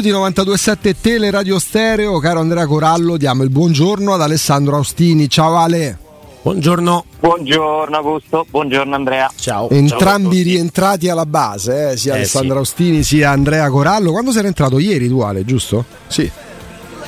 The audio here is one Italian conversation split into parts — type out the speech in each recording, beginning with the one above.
16, 2 minuti, 92.7 Tele Radio Stereo. Caro Andrea Corallo, diamo il buongiorno ad Alessandro Austini. Ciao Ale. Buongiorno. Buongiorno Augusto, buongiorno Andrea. Ciao. Entrambi Ciao rientrati alla base, eh, sia Eh, Alessandro sì. Austini sia Andrea Corallo. Quando sei rientrato? Ieri tu Ale, giusto? Sì.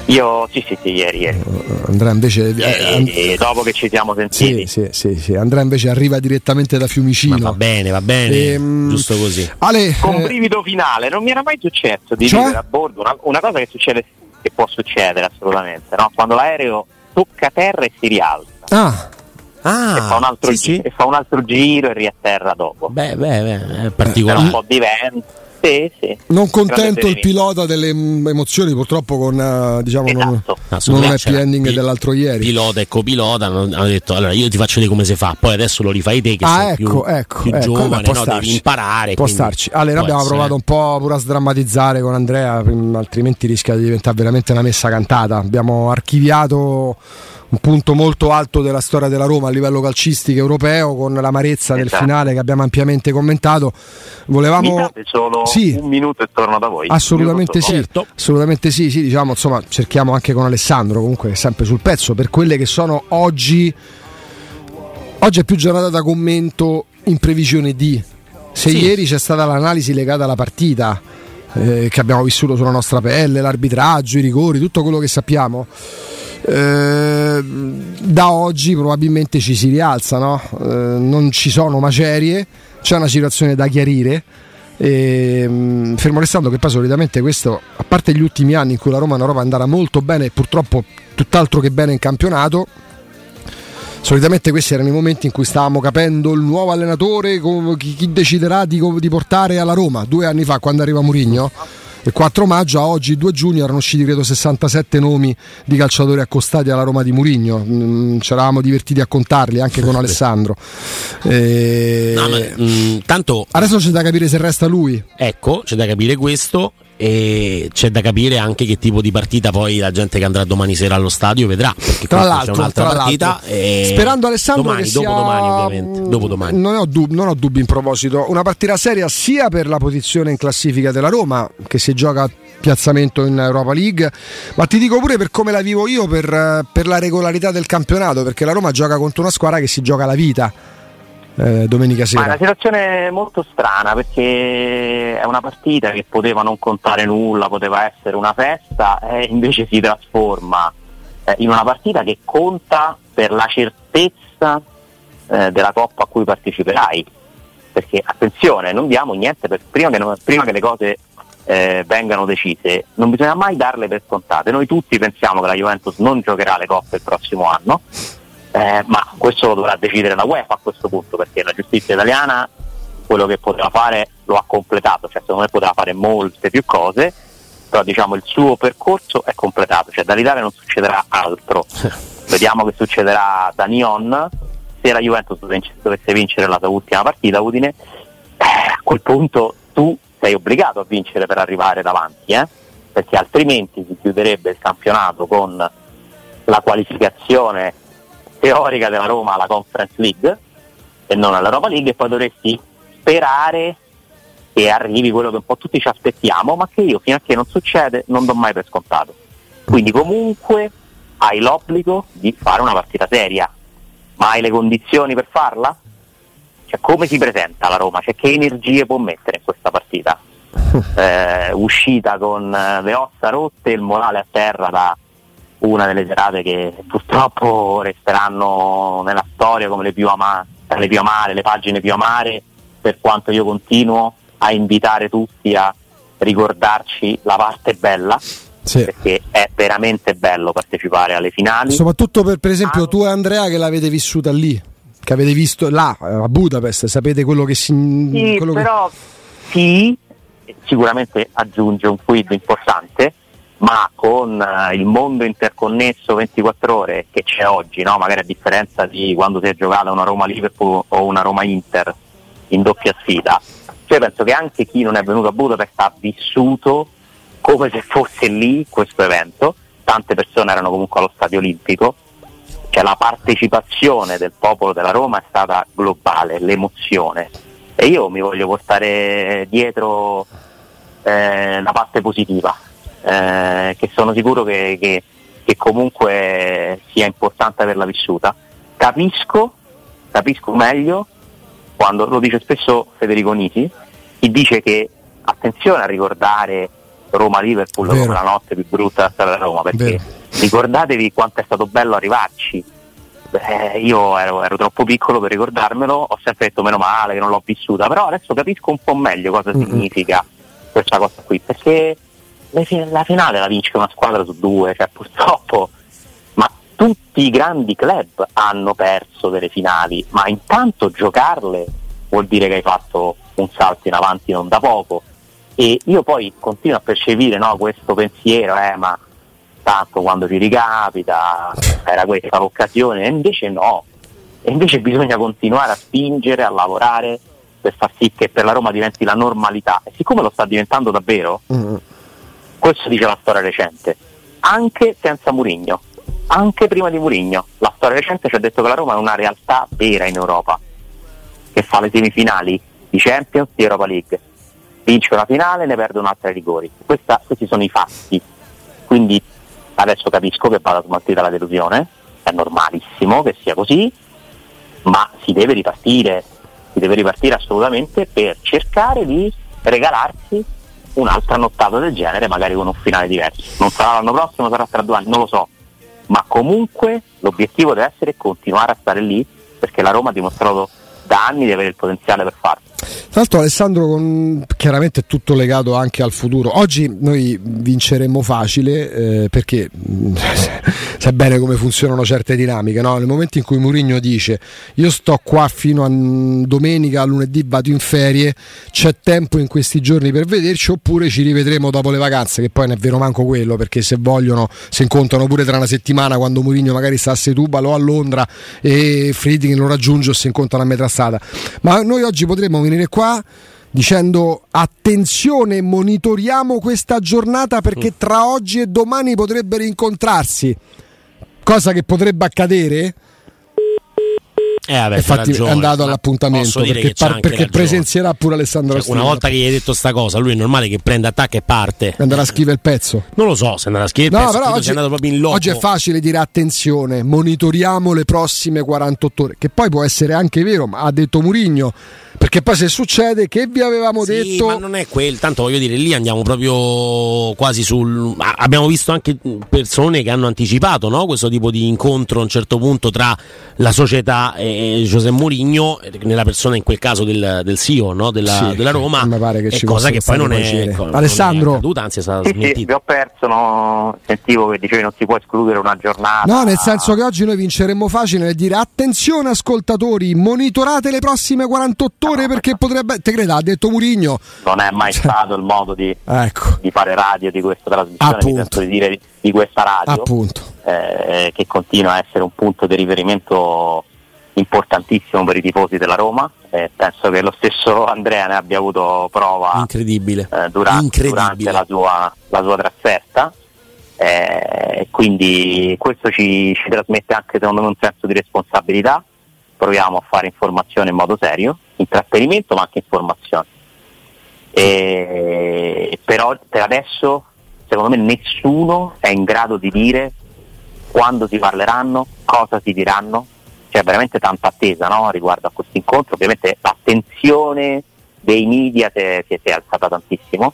Io sì sì sì ieri, ieri. Andrea invece... eh, And- e dopo che ci siamo sentiti. sì, sì, sì, sì. Andrea invece arriva direttamente da Fiumicino. Ma va bene, va bene. Ehm, Giusto così. Ale, Con eh, brivido finale, non mi era mai successo di Cioè? vivere a bordo una, una cosa che succede, che può succedere assolutamente, no? Quando l'aereo tocca terra e si rialza ah, Ah, e, fa un altro sì, gi- sì. e fa un altro giro e riatterra dopo. Beh, beh, beh, è C'era un particolare. po' di vento. Sì, sì. non contento il pilota delle mm, emozioni, purtroppo con eh, diciamo non, Esatto. Ah, non là è happy ending pi- dell'altro ieri. Pilota e copilota hanno, detto allora io ti faccio vedere come si fa, poi adesso lo rifai te che Ah, sei ecco, più, ecco, più ecco, giovane, può no? starci. devi imparare. Può starci. Ale, noi può abbiamo essere. provato un po' pure a sdrammatizzare con Andrea, prim- altrimenti rischia di diventare veramente una messa cantata. Abbiamo archiviato un punto molto alto della storia della Roma a livello calcistico europeo con l'amarezza del Esatto. finale che abbiamo ampiamente commentato. Volevamo solo Sì. un minuto e torno da voi. Assolutamente sì, Certo. assolutamente sì, sì, diciamo, insomma, cerchiamo anche con Alessandro, comunque sempre sul pezzo, per quelle che sono oggi, oggi è più giornata da commento in previsione di, se Sì. ieri c'è stata l'analisi legata alla partita eh, che abbiamo vissuto sulla nostra pelle, l'arbitraggio, i rigori, tutto quello che sappiamo, eh, da oggi probabilmente ci si rialza, no? Eh, non ci sono macerie, c'è una situazione da chiarire. E, mh, fermo restando che poi solitamente questo, a parte gli ultimi anni in cui la Roma Roma è andata molto bene e purtroppo tutt'altro che bene in campionato, solitamente questi erano i momenti in cui stavamo capendo il nuovo allenatore, chi, deciderà di portare alla Roma. Due anni fa quando arriva Murigno. Il 4 maggio a oggi, 2 giugno, erano usciti credo 67 nomi di calciatori accostati alla Roma di Murigno. Mm, Ci eravamo divertiti a contarli anche con Alessandro. E- No, ma, mm, tanto Adesso c'è da capire se resta lui. ecco, c'è da capire questo e c'è da capire anche che tipo di partita poi la gente che andrà domani sera allo stadio vedrà. Perché Tra l'altro, c'è un'altra tra partita. sperando Alessandro domani, che sia- dopodomani ovviamente. Dopodomani. Non ho, dub- non ho dubbi in proposito. Una partita seria sia per la posizione in classifica della Roma, che si gioca a piazzamento in Europa League, ma ti dico pure per come la vivo io, per, per la regolarità del campionato, perché la Roma gioca contro una squadra che si gioca la vita eh, domenica Ma è sera. una situazione molto strana perché è una partita che poteva non contare nulla, poteva essere una festa e invece si trasforma eh, in una partita che conta per la certezza eh, della Coppa a cui parteciperai. Perché attenzione, non diamo niente per, prima, che, non- prima che le cose eh, vengano decise, non bisogna mai darle per scontate. Noi tutti pensiamo che la Juventus non giocherà le coppe il prossimo anno, eh, ma questo lo dovrà decidere la UEFA a questo punto perché la giustizia italiana quello che poteva fare lo ha completato, cioè secondo me poteva fare molte più cose, però diciamo il suo percorso è completato, cioè dall'Italia non succederà altro. Vediamo che succederà da Nyon se la Juventus dovesse vincere la sua ultima partita Udine, eh, a quel punto tu sei obbligato a vincere per arrivare davanti, eh? perché altrimenti si chiuderebbe il campionato con la qualificazione teorica della Roma alla Conference League e non all'Europa League e poi dovresti sperare che arrivi quello che un po' tutti ci aspettiamo, ma che io fino a che non succede non do mai per scontato. Quindi comunque hai l'obbligo di fare una partita seria, ma hai le condizioni per farla? Cioè come si presenta la Roma? Cioè che energie può mettere in questa partita? Eh, uscita con eh, le ossa rotte il morale a terra da una delle serate che purtroppo resteranno nella storia come le più, ama- le più amare, le pagine più amare, per quanto io continuo a invitare tutti a ricordarci la parte bella, Sì. perché è veramente bello partecipare alle finali. Soprattutto per, per esempio Ah. tu e Andrea che l'avete vissuta lì, che avete visto là a Budapest, sapete quello che si... Sì, quello che- però sì, sicuramente aggiunge un quid importante, ma con eh, il mondo interconnesso 24 ore che c'è oggi, no? magari a differenza di quando si è giocata una Roma-Liverpool o una Roma-Inter in doppia sfida, cioè penso che anche chi non è venuto a Budapest ha vissuto come se fosse lì questo evento, tante persone erano comunque allo stadio olimpico, cioè la partecipazione del popolo della Roma è stata globale, l'emozione. E io mi voglio portare dietro eh, la parte positiva, eh, che sono sicuro che, che, che, comunque sia importante averla vissuta. Capisco, capisco meglio quando lo dice spesso Federico Nisi, chi dice che attenzione a ricordare Roma-Liverpool come la notte più brutta della storia della Roma, perché Vero. ricordatevi quanto è stato bello arrivarci. Eh, io ero, ero, troppo piccolo per ricordarmelo, ho sempre detto meno male che non l'ho vissuta, però adesso capisco un po' meglio cosa mm-hmm. significa questa cosa qui, perché la finale la vince una squadra su due, cioè purtroppo, ma tutti i grandi club hanno perso delle finali, ma intanto giocarle vuol dire che hai fatto un salto in avanti non da poco. E io poi continuo a percepire no, questo pensiero, eh, ma tanto quando ci ricapita era questa l'occasione, e invece no, e invece bisogna continuare a spingere, a lavorare per far sì che per la Roma diventi la normalità. E siccome lo sta diventando davvero, mm. Questo dice la storia recente, anche senza Murigno, anche prima di Murigno, la storia recente ci ha detto che la Roma è una realtà vera in Europa, che fa le semifinali di Champions di Europa League. Vince una finale e ne perde un'altra ai rigori. Questa, questi sono i fatti. Quindi adesso capisco che vada smaltita la delusione, è normalissimo che sia così, ma si deve ripartire, si deve ripartire assolutamente per cercare di regalarsi un'altra nottata del genere, magari con un finale diverso. Non sarà l'anno prossimo, sarà tra due anni, non lo so. Ma comunque l'obiettivo deve essere continuare a stare lì perché la Roma ha dimostrato da anni di avere il potenziale per farlo. Tra l'altro Alessandro con, chiaramente è tutto legato anche al futuro. Oggi noi vinceremmo facile eh, perché sai bene come funzionano certe dinamiche. No? Nel momento in cui Mourinho dice io sto qua fino a domenica, a lunedì vado in ferie, c'è tempo in questi giorni per vederci oppure ci rivedremo dopo le vacanze, che poi non è vero manco quello perché se vogliono si incontrano pure tra una settimana quando Mourinho magari sta a Setúbal o a Londra e Friedkin lo raggiunge o si incontrano a metà strada. Ma noi oggi potremmo venire qua dicendo attenzione, monitoriamo questa giornata perché mm. tra oggi e domani potrebbero incontrarsi. Cosa che potrebbe accadere? Eh, vabbè, Infatti ragione, è andato all'appuntamento perché, par- perché presenzierà pure Alessandro cioè, Una volta che gli hai detto sta cosa, lui è normale che prenda attacco e parte. Andrà a scrivere il pezzo. Non lo so se andrà a scrivere il no, pezzo. Però oggi, è proprio in loco. oggi è facile dire attenzione, monitoriamo le prossime 48 ore, che poi può essere anche vero, ma ha detto Murigno perché poi se succede che vi avevamo sì, detto. Ma non è quel, tanto voglio dire, lì andiamo proprio quasi sul. Abbiamo visto anche persone che hanno anticipato no? questo tipo di incontro a un certo punto tra la società e José Mourinho, nella persona in quel caso del, del CEO no? della, sì, della, Roma. Mi pare che ci cosa che poi non è, ecco, Alessandro. Non è accaduta, anzi è stata sì, smentita. Sì, vi ho perso, no? sentivo che dicevi non si può escludere una giornata. No, nel senso che oggi noi vinceremmo facile nel dire attenzione ascoltatori, monitorate le prossime 48 ore ore perché potrebbe. Te creda, ha detto Murigno. Non è mai cioè, stato il modo di, ecco. di, fare radio di questa trasmissione, Appunto. di dire di, questa radio. Eh, che continua a essere un punto di riferimento importantissimo per i tifosi della Roma. Eh, penso che lo stesso Andrea ne abbia avuto prova Incredibile. Eh, durante, Incredibile. durante la, sua, la sua trasferta. Eh, quindi questo ci, ci, trasmette anche secondo me un senso di responsabilità. Proviamo a fare informazione in modo serio intrattenimento ma anche informazione. E, però per adesso secondo me nessuno è in grado di dire quando si parleranno, cosa si diranno, c'è veramente tanta attesa no? riguardo a questo incontro, ovviamente l'attenzione dei media si è, alzata tantissimo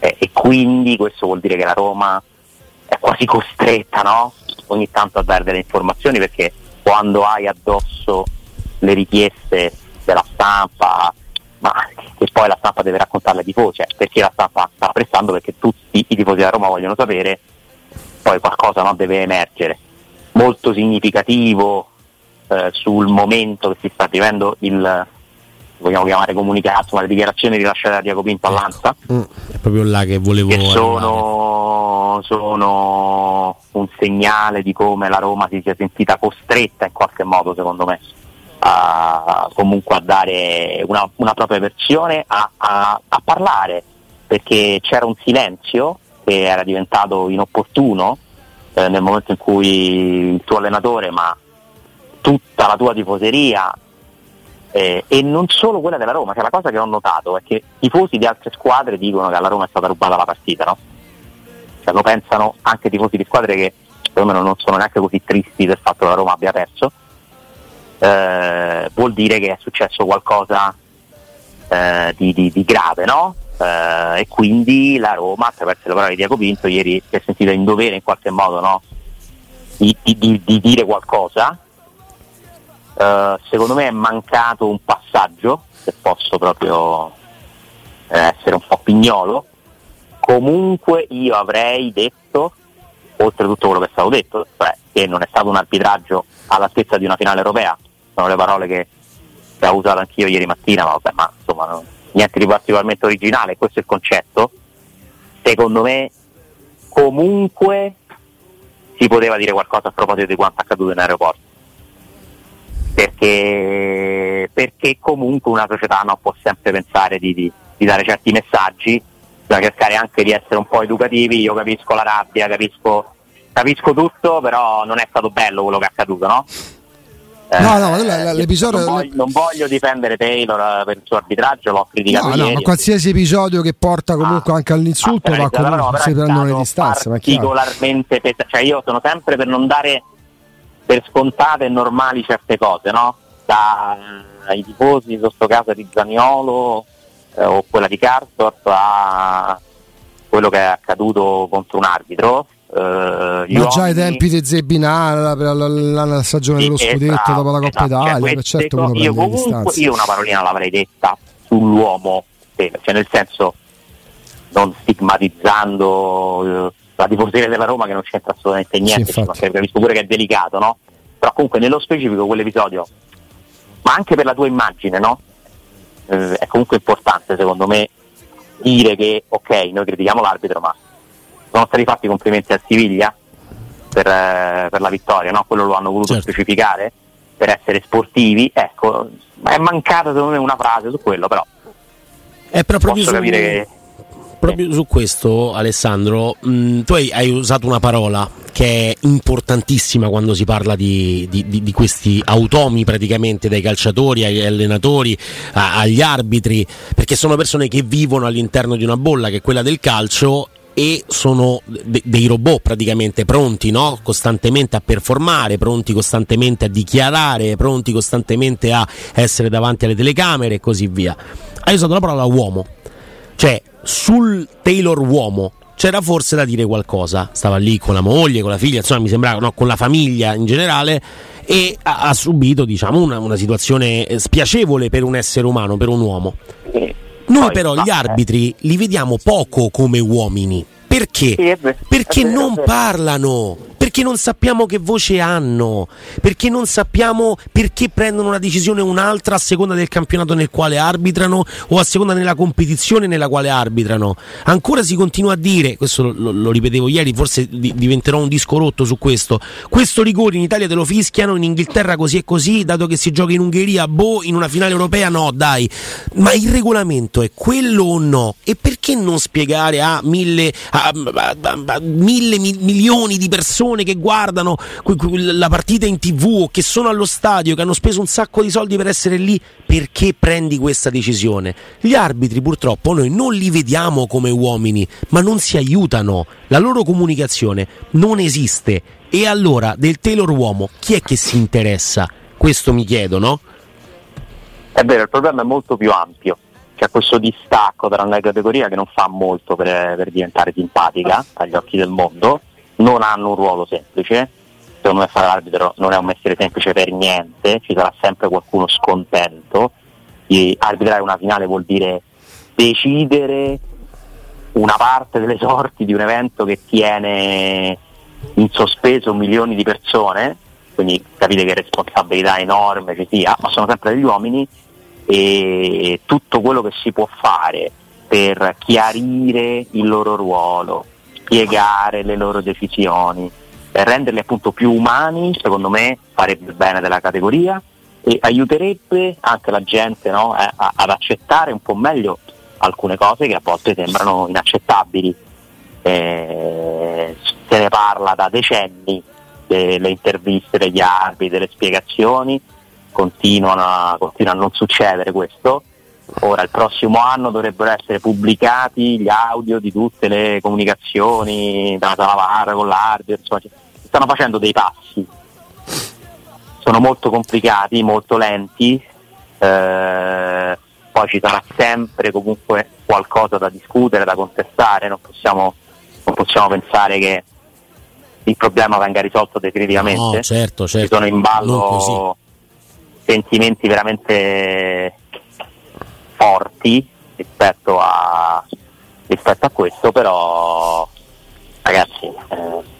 eh, e quindi questo vuol dire che la Roma è quasi costretta no? ogni tanto a dare delle informazioni perché quando hai addosso le richieste della stampa, ma che poi la stampa deve raccontarle ai tifosi, cioè, perché la stampa sta prestando perché tutti i tifosi della Roma vogliono sapere, poi qualcosa no, deve emergere. Molto significativo eh, sul momento che si sta vivendo il vogliamo chiamare comunicato, ma le dichiarazioni rilasciate da Diaco Pinto all'Anza. Mm, è proprio là che volevo che sono, sono, un segnale di come la Roma si sia sentita costretta in qualche modo, secondo me, a, comunque a dare una, una propria versione, a, a, a, parlare, perché c'era un silenzio che era diventato inopportuno eh, nel momento in cui il tuo allenatore, ma tutta la tua tifoseria eh, e non solo quella della Roma, cioè la cosa che ho notato è che tifosi di altre squadre dicono che alla Roma è stata rubata la partita, no? Cioè lo pensano anche tifosi di squadre che secondo me non sono neanche così tristi del fatto che la Roma abbia perso, eh, vuol dire che è successo qualcosa eh, di, di, di, grave, no? Eh, e quindi la Roma, attraverso le parole di Diaco Pinto, ieri si è sentita in dovere in qualche modo no? di, di, dire qualcosa Uh, secondo me è mancato un passaggio, se posso proprio eh, essere un po' pignolo. Comunque io avrei detto, oltre tutto quello che è stato detto, cioè che non è stato un arbitraggio all'altezza di una finale europea, sono le parole che ho usato anch'io ieri mattina, ma, vabbè, ma insomma no, niente di particolarmente originale, questo è il concetto. Secondo me comunque si poteva dire qualcosa a proposito di quanto accaduto in aeroporto perché, perché comunque una società non può sempre pensare di, di, di dare certi messaggi, bisogna cercare anche di essere un po' educativi, io capisco la rabbia, capisco, capisco tutto, però non è stato bello quello che è accaduto, no? No, no, eh, l'episodio. Non voglio, non voglio, difendere Taylor per il suo arbitraggio, l'ho criticato. No, ieri. no, ma qualsiasi episodio che porta comunque ah, anche all'insulto ah, va comunque no, si prendono le distanze. Particolarmente pesa- cioè io sono sempre per non dare per scontate e normali certe cose, no? Dai tifosi, in questo caso di Zaniolo eh, o quella di Karsdorp a quello che è accaduto contro un arbitro. Eh, Ma già ai tempi di Zebinara, la, la, la, la, stagione dello scudetto esatto, dopo la Coppa esatto. Italia, cioè, certo io comunque io una parolina l'avrei detta sull'uomo, cioè nel senso non stigmatizzando eh, la tifoseria della Roma che non c'entra assolutamente niente, sì, capisco pure che è delicato, no? Però comunque nello specifico quell'episodio, ma anche per la tua immagine, no? Eh, è comunque importante secondo me dire che ok, noi critichiamo l'arbitro, ma sono stati fatti complimenti a Siviglia per, eh, per la vittoria, no? Quello lo hanno voluto certo. specificare per essere sportivi, ecco, è mancata secondo me una frase su quello, però è proprio posso capire che proprio su questo, Alessandro, mh, mm, tu hai, hai, usato una parola che è importantissima quando si parla di, di, di, di questi automi praticamente dai calciatori agli allenatori, a, agli arbitri, perché sono persone che vivono all'interno di una bolla che è quella del calcio e sono de- dei robot praticamente pronti no? costantemente a performare, pronti costantemente a dichiarare, pronti costantemente a essere davanti alle telecamere e così via. Hai usato la parola uomo, cioè sul Taylor uomo c'era forse da dire qualcosa. Stava lì con la moglie, con la figlia, insomma, mi sembrava no, con la famiglia in generale. E ha, ha subito diciamo, una, una, situazione spiacevole per un essere umano, per un uomo. Noi però gli arbitri li vediamo poco come uomini. Perché? Perché non parlano perché non sappiamo che voce hanno, perché non sappiamo perché prendono una decisione o un'altra a seconda del campionato nel quale arbitrano o a seconda della competizione nella quale arbitrano. Ancora si continua a dire, questo lo, lo, ripetevo ieri, forse di, diventerò un disco rotto su questo, questo rigore in Italia te lo fischiano, in Inghilterra così e così, dato che si gioca in Ungheria, boh, in una finale europea no, dai. Ma il regolamento è quello o no? E perché non spiegare a mille, a, a, a, mille mi, milioni di persone che guardano la partita in tv o che sono allo stadio, che hanno speso un sacco di soldi per essere lì, perché prendi questa decisione? Gli arbitri purtroppo noi non li vediamo come uomini, ma non si aiutano, la loro comunicazione non esiste. E allora del Taylor uomo chi è che si interessa? Questo mi chiedo, no? È vero, il problema è molto più ampio c'è questo distacco tra una categoria che non fa molto per, per, diventare simpatica agli occhi del mondo non hanno un ruolo semplice, secondo me fare l'arbitro non è un mestiere semplice per niente, ci sarà sempre qualcuno scontento, e arbitrare una finale vuol dire decidere una parte delle sorti di un evento che tiene in sospeso milioni di persone, quindi capite che responsabilità enorme ci sia, ma sono sempre degli uomini e tutto quello che si può fare per chiarire il loro ruolo, spiegare le loro decisioni e renderli appunto più umani, secondo me farebbe bene della categoria e aiuterebbe anche la gente no, eh, ad accettare un po' meglio alcune cose che a volte sembrano inaccettabili. Eh, se ne parla da decenni delle interviste degli arbitri, delle spiegazioni, continua, continua a non succedere questo. Ora il prossimo anno dovrebbero essere pubblicati gli audio di tutte le comunicazioni dalla sala VAR con l'arbitro, insomma, stanno facendo dei passi. Sono molto complicati, molto lenti, eh, poi ci sarà sempre comunque qualcosa da discutere, da contestare, non possiamo, non possiamo pensare che il problema venga risolto definitivamente. No, certo, certo. Ci sono in ballo sentimenti veramente forti rispetto a, rispetto a questo, però ragazzi eh,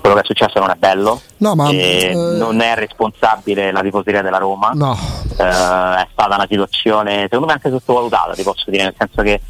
quello che è successo non è bello, no, ma, eh, non è responsabile la tifoseria della Roma, no. eh, è stata una situazione secondo me anche sottovalutata, ti posso dire, nel senso che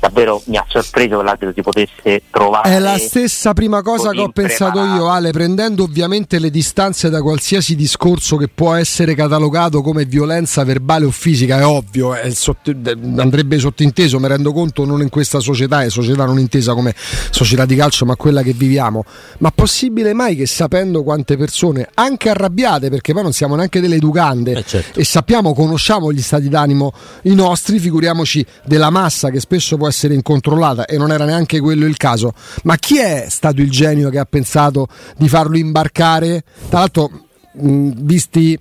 davvero mi ha sorpreso che l'arbitro si potesse trovare. È la stessa prima cosa che ho pensato io, Ale, prendendo ovviamente le distanze da qualsiasi discorso che può essere catalogato come violenza verbale o fisica, è ovvio, è sotto, andrebbe sottinteso, mi rendo conto, non in questa società, è società non intesa come società di calcio, ma quella che viviamo. Ma possibile mai che sapendo quante persone, anche arrabbiate, perché poi non siamo neanche delle educande eh certo. e sappiamo, conosciamo gli stati d'animo i nostri, figuriamoci della massa che spesso può essere incontrollata e non era neanche quello il caso. Ma chi è stato il genio che ha pensato di farlo imbarcare? Tra l'altro, mh, visti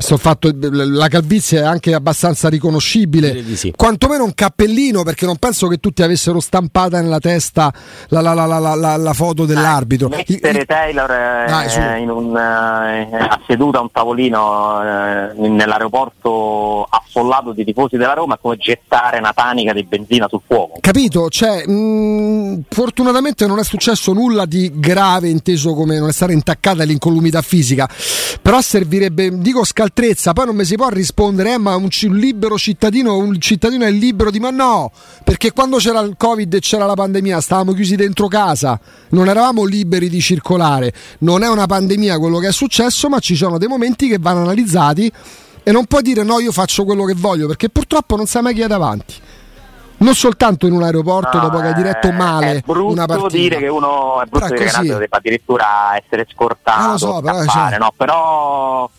fatto, la calvizie è anche abbastanza riconoscibile, sì. quantomeno un cappellino perché non penso che tutti avessero stampata nella testa la, la, la, la foto dell'arbitro. Dai, mettere Taylor eh, in un, eh, seduta a un tavolino eh, nell'aeroporto affollato di tifosi della Roma è come gettare una tanica di benzina sul fuoco. Capito? Cioè, mh, fortunatamente non è successo nulla di grave, inteso come non è stata intaccata l'incolumità fisica, però servirebbe, dico scaltrezza, poi non mi si può rispondere, eh, ma un, un, libero cittadino, un cittadino è libero di... Ma no, perché quando c'era il Covid e c'era la pandemia stavamo chiusi dentro casa, non eravamo liberi di circolare, non è una pandemia quello che è successo, ma ci sono dei momenti che vanno analizzati e non puoi dire no, io faccio quello che voglio, perché purtroppo non sai mai chi è davanti. Non soltanto in un aeroporto no, dopo che hai diretto male è brutto una partita. dire che uno è brutto Però dire così. che debba addirittura essere scortato, Ah, lo so, però, scappare, cioè- no, però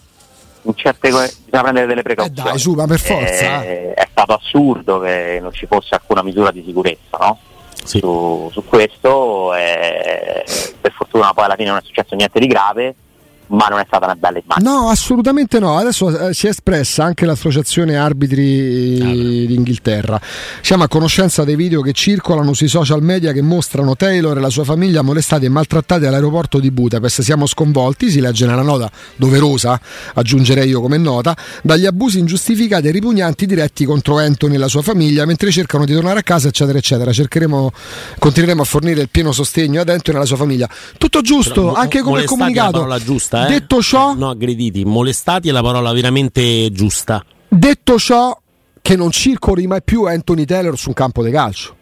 in certe cose bisogna prendere delle Eh precauzioni. dai, su, ma per forza. Eh, è stato assurdo che non ci fosse alcuna misura di sicurezza, no? Sì. Su, su questo eh, per fortuna poi alla fine non è successo niente di grave ma non è stata una bella immagine No, assolutamente no. Adesso eh, si è espressa anche l'associazione arbitri Ah, d'Inghilterra. Siamo a conoscenza dei video che circolano sui social media che mostrano Taylor e la sua famiglia molestati e maltrattati all'aeroporto di Budapest. Siamo sconvolti, si legge nella nota doverosa, aggiungerei io come nota, dagli abusi ingiustificati e ripugnanti diretti contro Anthony e la sua famiglia mentre cercano di tornare a casa, eccetera, eccetera. Cercheremo, continueremo a fornire il pieno sostegno ad Anthony e alla sua famiglia. Tutto giusto, Però, anche come molestati è la comunicato. parola giusta, eh? Detto ciò, No, aggrediti. Molestati è la parola veramente giusta. Detto ciò, che non circoli mai più Anthony Taylor su un campo di calcio.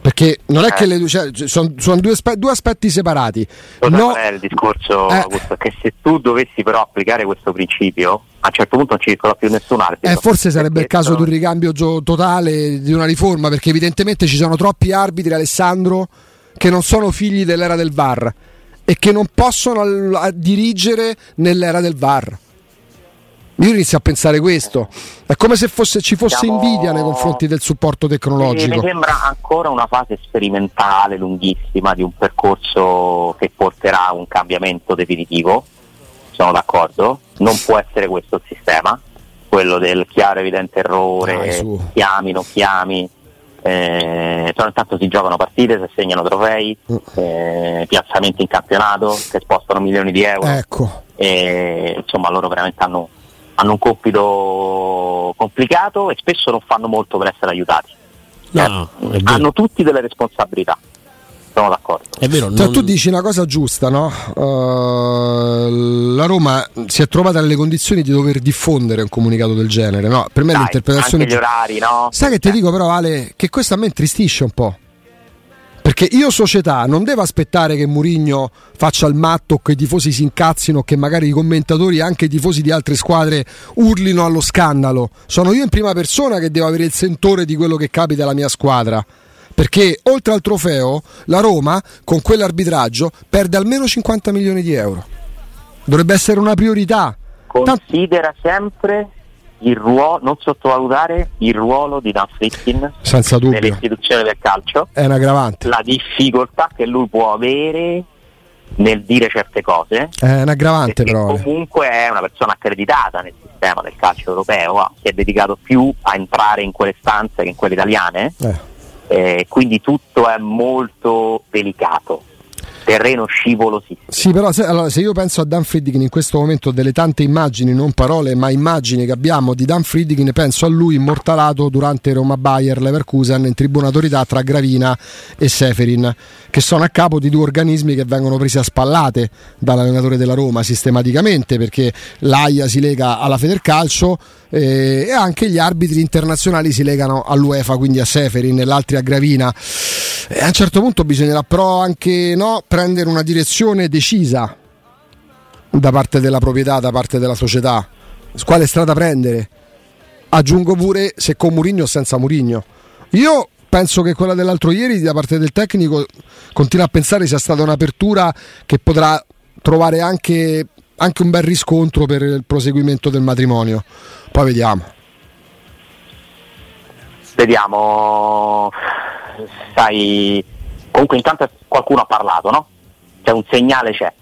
Perché non è che le due, cioè, sono, sono due, aspe- due aspetti separati. Lo sai No, è il discorso Eh. Augusto? che se tu dovessi però applicare questo principio a un certo punto non circola più nessun arbitro eh, forse sarebbe il caso di un ricambio gio- totale, di una riforma, perché evidentemente ci sono troppi arbitri, Alessandro, che non sono figli dell'era del VAR e che non possono al- a dirigere nell'era del VAR. Io inizio a pensare questo. È come se fosse- ci fosse Siamo- invidia nei confronti del supporto tecnologico. mi sembra ancora una fase sperimentale lunghissima di un percorso che porterà a un cambiamento definitivo, sono d'accordo, non può essere questo il sistema, quello del chiaro evidente errore, Dai, chiami, non chiami, eh, però intanto si giocano partite, si assegnano trofei, Mm. eh, piazzamenti in campionato che spostano milioni di euro Ecco. e insomma loro veramente hanno, hanno un compito complicato e spesso non fanno molto per essere aiutati. No, Eh, hanno tutti delle responsabilità, sono d'accordo. È vero, Cioè, non- tu dici una cosa giusta, no? Uh, la Roma si è trovata nelle condizioni di dover diffondere un comunicato del genere, no? Per me Dai, l'interpretazione. anche gli orari, no? Sai che ti Eh, dico però, Ale, che questo a me intristisce un po'. Perché io società non devo aspettare che Murigno faccia il matto, che i tifosi si incazzino, che magari i commentatori e anche i tifosi di altre squadre urlino allo scandalo. Sono io in prima persona che devo avere il sentore di quello che capita alla mia squadra. Perché oltre al trofeo, la Roma con quell'arbitraggio perde almeno 50 milioni di euro. Dovrebbe essere una priorità Considera sempre il ruolo, non sottovalutare il ruolo di Dan Fritkin Senza dubbio. nell'istituzione del calcio, È un aggravante. la difficoltà che lui può avere nel dire certe cose. È un aggravante però. eh. comunque è una persona accreditata nel sistema del calcio europeo, ah, si è dedicato più a entrare in quelle stanze che in quelle italiane, Eh. Eh, quindi tutto è molto delicato, terreno scivolosissimo. Sì, però se, allora, se io penso a Dan Friedkin in questo momento delle tante immagini, non parole, ma immagini che abbiamo di Dan Friedkin, penso a lui immortalato durante Roma Bayer Leverkusen in tribunatorità tra Gravina e Seferin, che sono a capo di due organismi che vengono presi a spallate dall'allenatore della Roma sistematicamente, perché l'AIA si lega alla Federcalcio eh, e anche gli arbitri internazionali si legano all'UEFA, quindi a Seferin e l'altri a Gravina. E a un certo punto bisognerà però anche no, prendere una direzione decisa da parte della proprietà, da parte della società. Quale strada prendere? Aggiungo pure se con Murigno o senza Murigno. Io penso che quella dell'altro ieri da parte del tecnico continua a pensare sia stata un'apertura che potrà trovare anche, anche un bel riscontro per il proseguimento del matrimonio. Poi vediamo. Vediamo, sai, comunque intanto qualcuno ha parlato, no? C'è un segnale, c'è.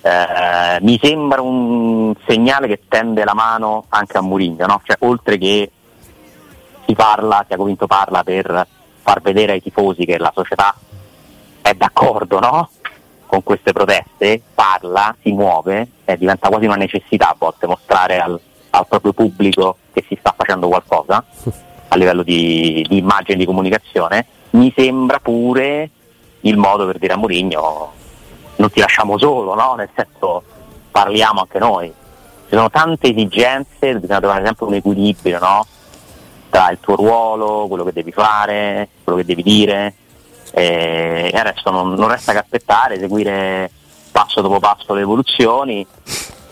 Eh, mi sembra un segnale che tende la mano anche a Murigno, no? Cioè, oltre che si parla, Tiago Vinto parla per far vedere ai tifosi che la società è d'accordo, no? Con queste proteste, parla, si muove e diventa quasi una necessità a volte mostrare al, al proprio pubblico che si sta facendo qualcosa a livello di, di immagine di comunicazione, mi sembra pure il modo per dire a Mourinho non ti lasciamo solo, no? nel senso parliamo anche noi. Ci sono tante esigenze, bisogna trovare sempre un equilibrio no? tra il tuo ruolo, quello che devi fare, quello che devi dire e adesso non, non resta che aspettare, seguire passo dopo passo le evoluzioni.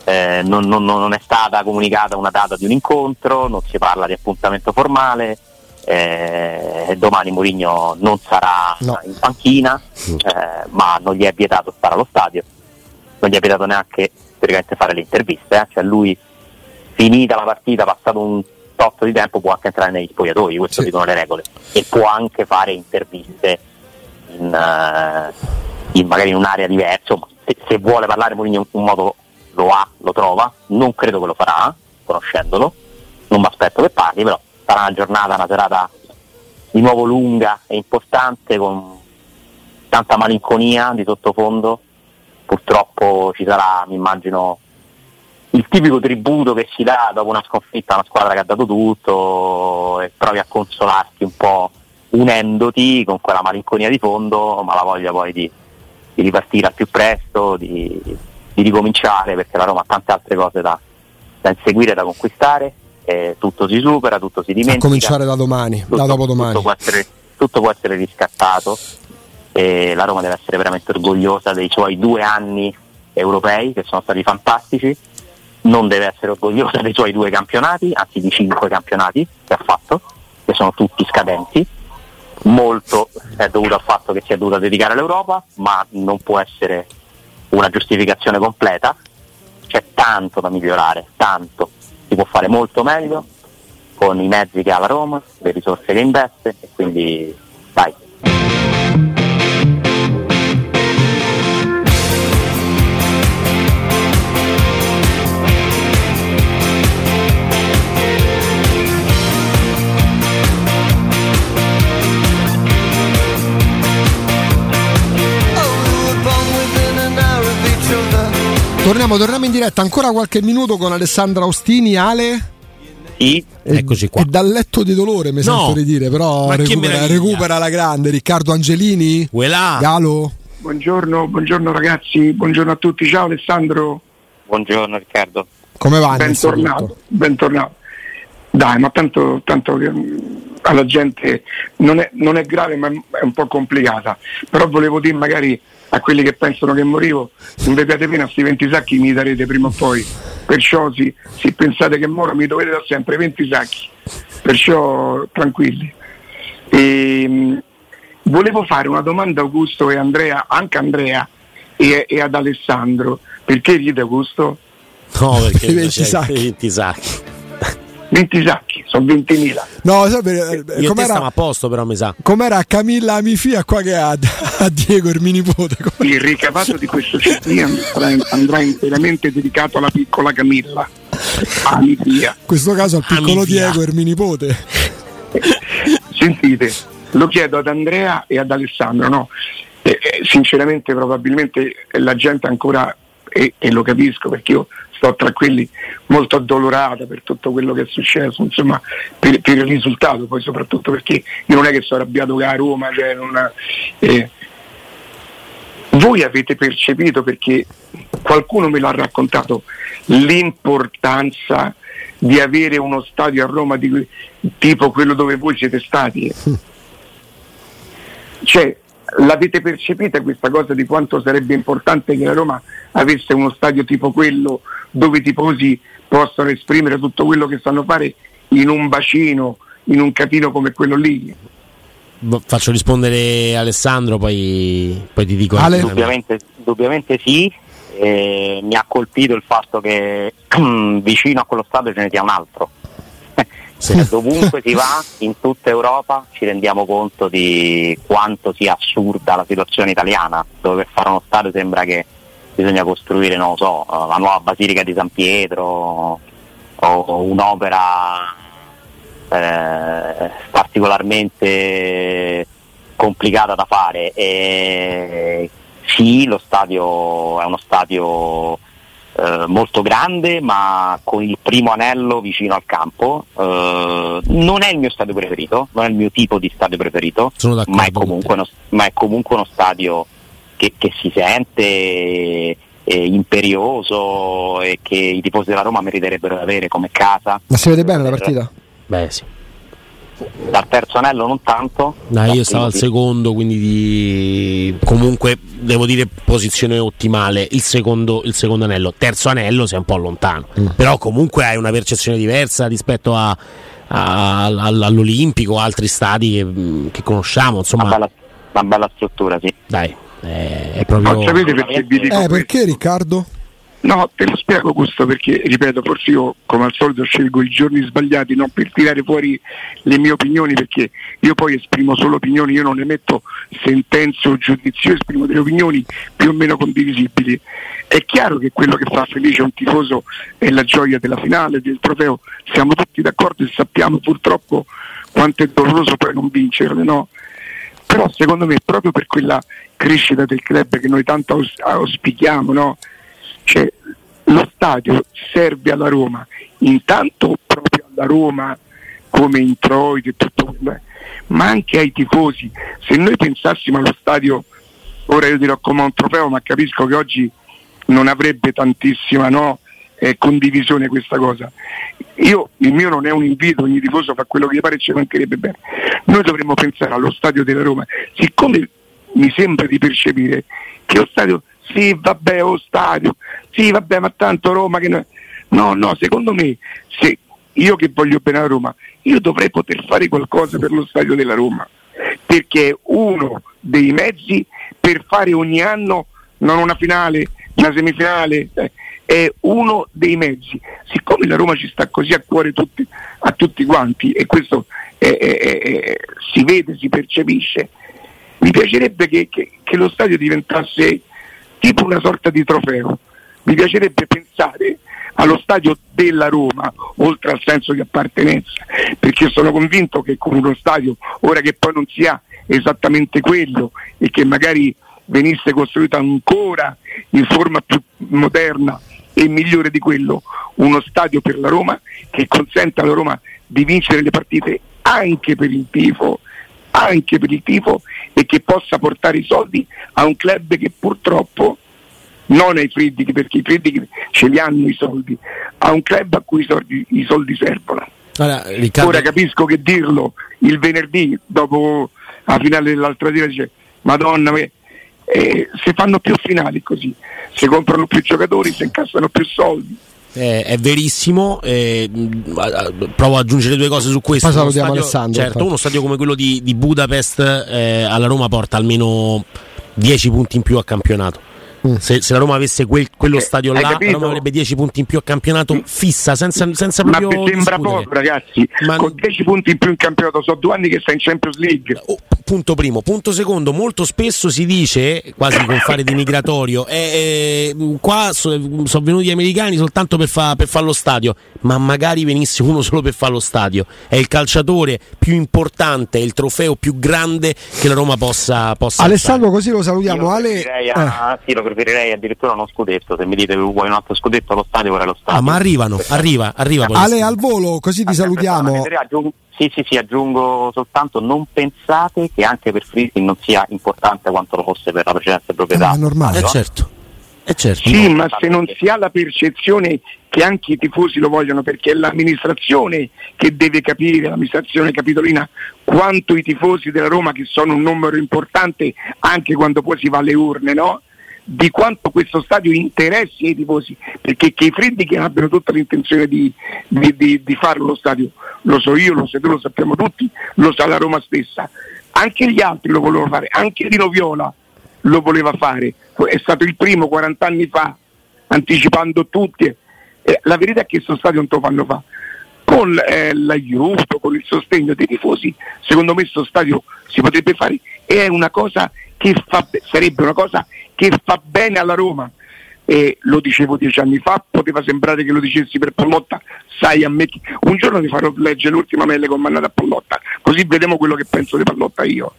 Eh, non, non- non è stata comunicata una data di un incontro, non si parla di appuntamento formale, eh, domani Mourinho non sarà No. in panchina, eh, ma non gli è vietato stare allo stadio, non gli è vietato neanche teoricamente fare le interviste, eh. cioè lui finita la partita, passato un tot di tempo può anche entrare negli spogliatoi, questo Sì. dicono le regole, e può anche fare interviste in, eh, in magari in un'area diversa, se, se vuole parlare Mourinho in un modo lo ha, lo trova, non credo che lo farà, conoscendolo, non mi aspetto che parli, però sarà una giornata, una serata di nuovo lunga e importante con tanta malinconia di sottofondo, purtroppo ci sarà, mi immagino, il tipico tributo che si dà dopo una sconfitta a una squadra che ha dato tutto e provi a consolarti un po' unendoti con quella malinconia di fondo, ma la voglia poi di, di ripartire al più presto, di, di ricominciare perché la Roma ha tante altre cose da, da inseguire, da conquistare, e tutto si supera, tutto si A dimentica cominciare da domani, tutto, da dopodomani. tutto può essere, tutto può essere riscattato e la Roma deve essere veramente orgogliosa dei suoi due anni europei che sono stati fantastici, non deve essere orgogliosa dei suoi due campionati, anzi di cinque campionati che ha fatto, che sono tutti scadenti. Molto è dovuto al fatto che si è dovuta dedicare all'Europa, ma non può essere una giustificazione completa. C'è tanto da migliorare, tanto. Si può fare molto meglio, con i mezzi che ha la Roma, le risorse che investe e quindi dai. Torniamo, torniamo in diretta ancora qualche minuto con Alessandra Ostini, Ale. Sì, E- Eccoci qua. E dal letto di dolore mi No. sento di dire, però recupera, recupera la grande. Riccardo Angelini, Uelà. Galo. Buongiorno, buongiorno ragazzi, buongiorno a tutti, ciao Alessandro, buongiorno Riccardo. Come va? bentornato, bentornato. Dai, ma tanto, tanto alla gente non è, non è grave ma è un po' complicata, però volevo dire magari a quelli che pensano che morivo, non vi abbiate pena, questi 20 sacchi mi darete prima o poi, perciò sì, se pensate che moro mi dovete dare sempre 20 sacchi, perciò tranquilli. E, mh, volevo fare una domanda a Augusto e Andrea, anche Andrea e, e ad Alessandro, perché ride Augusto? No, perché 20 sacchi. 20 sacchi. 20 sacchi, sono 20.000. No, sapere, Io e te com'era, stiamo a posto, però mi sa. com'era Camilla Amifia qua che ha a Diego il mio nipote. Come- Il ricavato di questo CD andrà, andrà interamente dedicato alla piccola Camilla. Ani via. In questo caso al piccolo Amifia. Diego il mio nipote. Sentite, lo chiedo ad Andrea e ad Alessandro, no? Eh, eh, sinceramente probabilmente la gente ancora, e, e lo capisco perché io sto tra quelli molto addolorata per tutto quello che è successo, insomma, per, per il risultato, poi soprattutto perché io non è che sono arrabbiato che a Roma, cioè non- eh, voi avete percepito perché qualcuno me l'ha raccontato l'importanza di avere uno stadio a Roma di tipo quello dove voi siete stati? Cioè l'avete percepita questa cosa di quanto sarebbe importante che la Roma avesse uno stadio tipo quello dove i tifosi possono esprimere tutto quello che sanno fare in un bacino in un catino come quello lì Boh, Faccio rispondere Alessandro, poi, poi ti dico. Ale? Indubbiamente, indubbiamente sì, e mi ha colpito il fatto che vicino a quello stadio ce ne sia un altro. Sì. Dovunque si va, in tutta Europa, ci rendiamo conto di quanto sia assurda la situazione italiana, dove per fare uno stadio sembra che bisogna costruire, non lo so, la nuova Basilica di San Pietro o un'opera eh, particolarmente complicata da fare. E sì, lo stadio è uno stadio eh, molto grande, ma con il primo anello vicino al campo. Eh, non è il mio stadio preferito, non è il mio tipo di stadio preferito, ma è uno, ma è comunque uno stadio che, che si sente eh, imperioso e che i tifosi della Roma meriterebbero di avere come casa. Ma si vede bene la partita? Beh, sì. Dal terzo anello non tanto. Dai, dal io stavo al secondo, quindi di... comunque devo dire posizione ottimale. Il secondo, il secondo anello, terzo anello sei un po' lontano, però comunque hai una percezione diversa rispetto a, a- all- all'Olimpico, altri stadi che, che conosciamo. Insomma, Una bella, una bella struttura, sì. dai, è, è proprio. sapete perché vi dico Eh, perché Riccardo? No, te lo spiego questo perché, ripeto, forse io come al solito scelgo i giorni sbagliati non per tirare fuori le mie opinioni perché io poi esprimo solo opinioni, io non emetto sentenze o giudizi, io esprimo delle opinioni più o meno condivisibili. È chiaro che quello che fa felice un tifoso è la gioia della finale, del trofeo, siamo tutti d'accordo e sappiamo purtroppo quanto è doloroso poi non vincerle, no? Però secondo me proprio per quella crescita del club che noi tanto aus- auspichiamo, no? Cioè, lo stadio serve alla Roma, intanto proprio alla Roma come introito e tutto ma anche ai tifosi. Se noi pensassimo allo stadio, ora io dirò come un trofeo, ma capisco che oggi non avrebbe tantissima no, eh, condivisione questa cosa. Io, il mio non è un invito, ogni tifoso fa quello che gli pare e ci mancherebbe bene. Noi dovremmo pensare allo stadio della Roma, siccome mi sembra di percepire che lo stadio, sì vabbè, lo stadio, sì vabbè, ma tanto Roma che no, no, no, secondo me se io che voglio bene a Roma, io dovrei poter fare qualcosa per lo stadio della Roma, perché è uno dei mezzi per fare ogni anno non una finale, una semifinale, eh, è uno dei mezzi. Siccome la Roma ci sta così a cuore tutti, a tutti quanti e questo è- è- si vede, si percepisce, mi piacerebbe che, che- che lo stadio diventasse tipo una sorta di trofeo. Mi piacerebbe pensare allo stadio della Roma, oltre al senso di appartenenza, perché sono convinto che con uno stadio, ora che poi non sia esattamente quello e che magari venisse costruito ancora in forma più moderna e migliore di quello, uno stadio per la Roma che consenta alla Roma di vincere le partite anche per il tifo, anche per il tifo e che possa portare i soldi a un club che purtroppo non ai Friedrich perché i Friedrich ce li hanno i soldi, a un club a cui i soldi, i soldi servono. Ora, Riccardo, Ora capisco che dirlo il venerdì dopo la finale dell'altra sera dice Madonna, eh, si fanno più finali così, si comprano più giocatori, si incassano più soldi. Eh, è verissimo. eh, provo ad aggiungere due cose su questo. Poi Uno salutiamo stadio- Alessandro, Certo, uno stadio come quello di, di Budapest eh, alla Roma porta almeno 10 punti in più a campionato. Mm. Se, se, la Roma avesse quel, quello eh, stadio là, capito? la Roma avrebbe 10 punti in più a campionato mm. fissa, senza, senza Ma proprio. sembra discutere. poco, ragazzi. Ma... Con 10 punti in più in campionato, sono due anni che sta in Champions League. Oh, punto primo. Punto secondo, molto spesso si dice, quasi con fare di migratorio, eh, eh, qua so, sono venuti gli americani soltanto per, fa, per fare lo stadio, ma magari venisse uno solo per fare lo stadio. È il calciatore più importante, è il trofeo più grande che la Roma possa. possa Alessandro, così lo salutiamo. Io Ale... a... eh. Sì, lo preferirei addirittura uno scudetto. Se mi dite vuoi un altro scudetto allo stadio, vorrei lo stadio. Ah, ma arrivano, arriva, arriva. Ale, al volo, così ti salutiamo. Sì, sì, sì, aggiungo soltanto non pensate che anche per Friedkin non sia importante quanto lo fosse per la precedente proprietà. Eh, è normale. Eh, certo. Eh certo. Sì, ma se non si ha la percezione che anche i tifosi lo vogliono, perché è l'amministrazione che deve capire, l'amministrazione capitolina, quanto i tifosi della Roma, che sono un numero importante anche quando poi si va alle urne, no? Di quanto questo stadio interessi ai tifosi, perché che i freddi che abbiano tutta l'intenzione di, di, di, di farlo lo stadio, lo so io, lo tu, lo sappiamo tutti, lo sa la Roma stessa, anche gli altri lo volevano fare, anche Dino Viola lo voleva fare, è stato il primo 40 anni fa, anticipando tutti, eh, la verità è che questo stadio non lo fanno fa. Con eh, l'aiuto, con il sostegno dei tifosi, secondo me questo stadio si potrebbe fare. E è una cosa che fa, sarebbe una cosa che fa bene alla Roma. E lo dicevo dieci anni fa, poteva sembrare che lo dicessi per Pallotta, sai a me, un giorno ti farò leggere l'ultima mail comandata a Pallotta, così vediamo quello che penso di Pallotta io.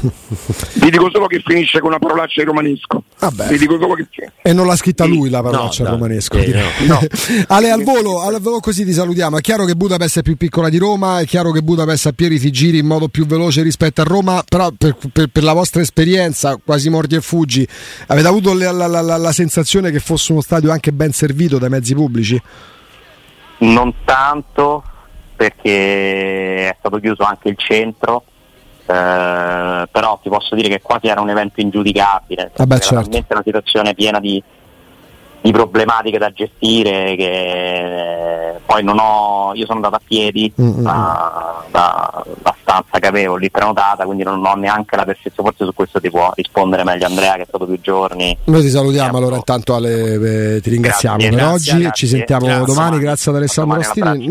Vi dico solo che finisce con una parolaccia in romanesco. Vi dico solo che. E non l'ha scritta lui la parolaccia no, romanesco. Eh, no. no. Ale al volo, al volo così ti salutiamo. È chiaro che Budapest è più piccola di Roma, è chiaro che Budapest a piedi ti giri in modo più veloce rispetto a Roma, però per, per, per la vostra esperienza, quasi mordi e fuggi, avete avuto la, la, la, la sensazione che fosse uno stadio anche ben servito dai mezzi pubblici? Non tanto, perché è stato chiuso anche il centro eh, però ti posso dire che quasi era un evento ingiudicabile, Vabbè, era certo. talmente una situazione piena di, di problematiche da gestire che eh, poi non ho, io sono andato a piedi Mm-mm. da, da, da stanza che avevo lì prenotata, quindi non ho neanche la percezione, forse su questo ti può rispondere meglio Andrea che è stato più giorni. Noi ti salutiamo allora intanto Ale, eh, ti ringraziamo Grazie, per grazie, oggi, grazie. ci sentiamo domani, grazie ad Alessandro Domani